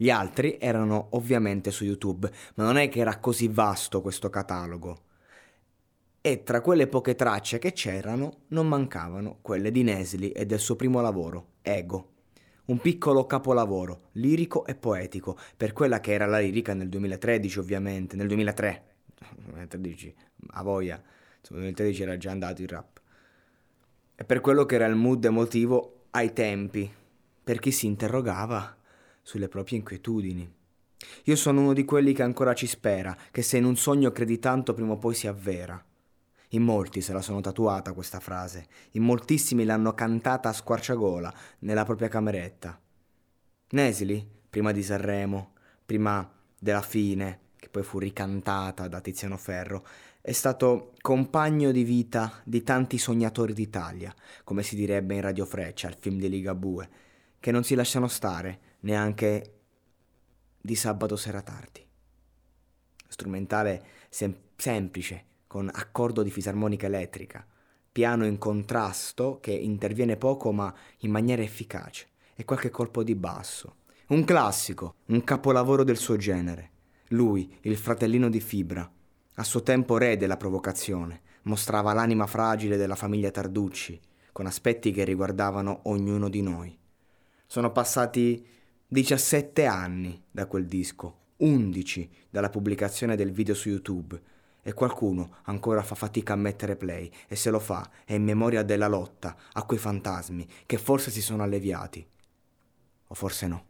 Gli altri erano ovviamente su YouTube, ma non è che era così vasto questo catalogo. E tra quelle poche tracce che c'erano non mancavano quelle di Nesli e del suo primo lavoro, Ego. Un piccolo capolavoro, lirico e poetico, per quella che era la lirica nel 2013 ovviamente, nel 2003. 2013, a voglia, nel 2013 era già andato il rap. E per quello che era il mood emotivo ai tempi, per chi si interrogava sulle proprie inquietudini. Io sono uno di quelli che ancora ci spera, che se in un sogno credi tanto prima o poi si avvera. In molti se la sono tatuata questa frase, in moltissimi l'hanno cantata a squarciagola nella propria cameretta. Nesili, prima di Sanremo, prima della fine, che poi fu ricantata da Tiziano Ferro, è stato compagno di vita di tanti sognatori d'Italia, come si direbbe in Radio Freccia, il film di Ligabue, che non si lasciano stare neanche di sabato sera tardi. Strumentale sem- semplice, con accordo di fisarmonica elettrica, piano in contrasto che interviene poco ma in maniera efficace, e qualche colpo di basso. Un classico, un capolavoro del suo genere. Lui, il fratellino di Fibra, a suo tempo re della provocazione, mostrava l'anima fragile della famiglia Tarducci, con aspetti che riguardavano ognuno di noi. Sono passati 17 anni da quel disco, 11 dalla pubblicazione del video su YouTube e qualcuno ancora fa fatica a mettere play e se lo fa è in memoria della lotta a quei fantasmi che forse si sono alleviati. O forse no.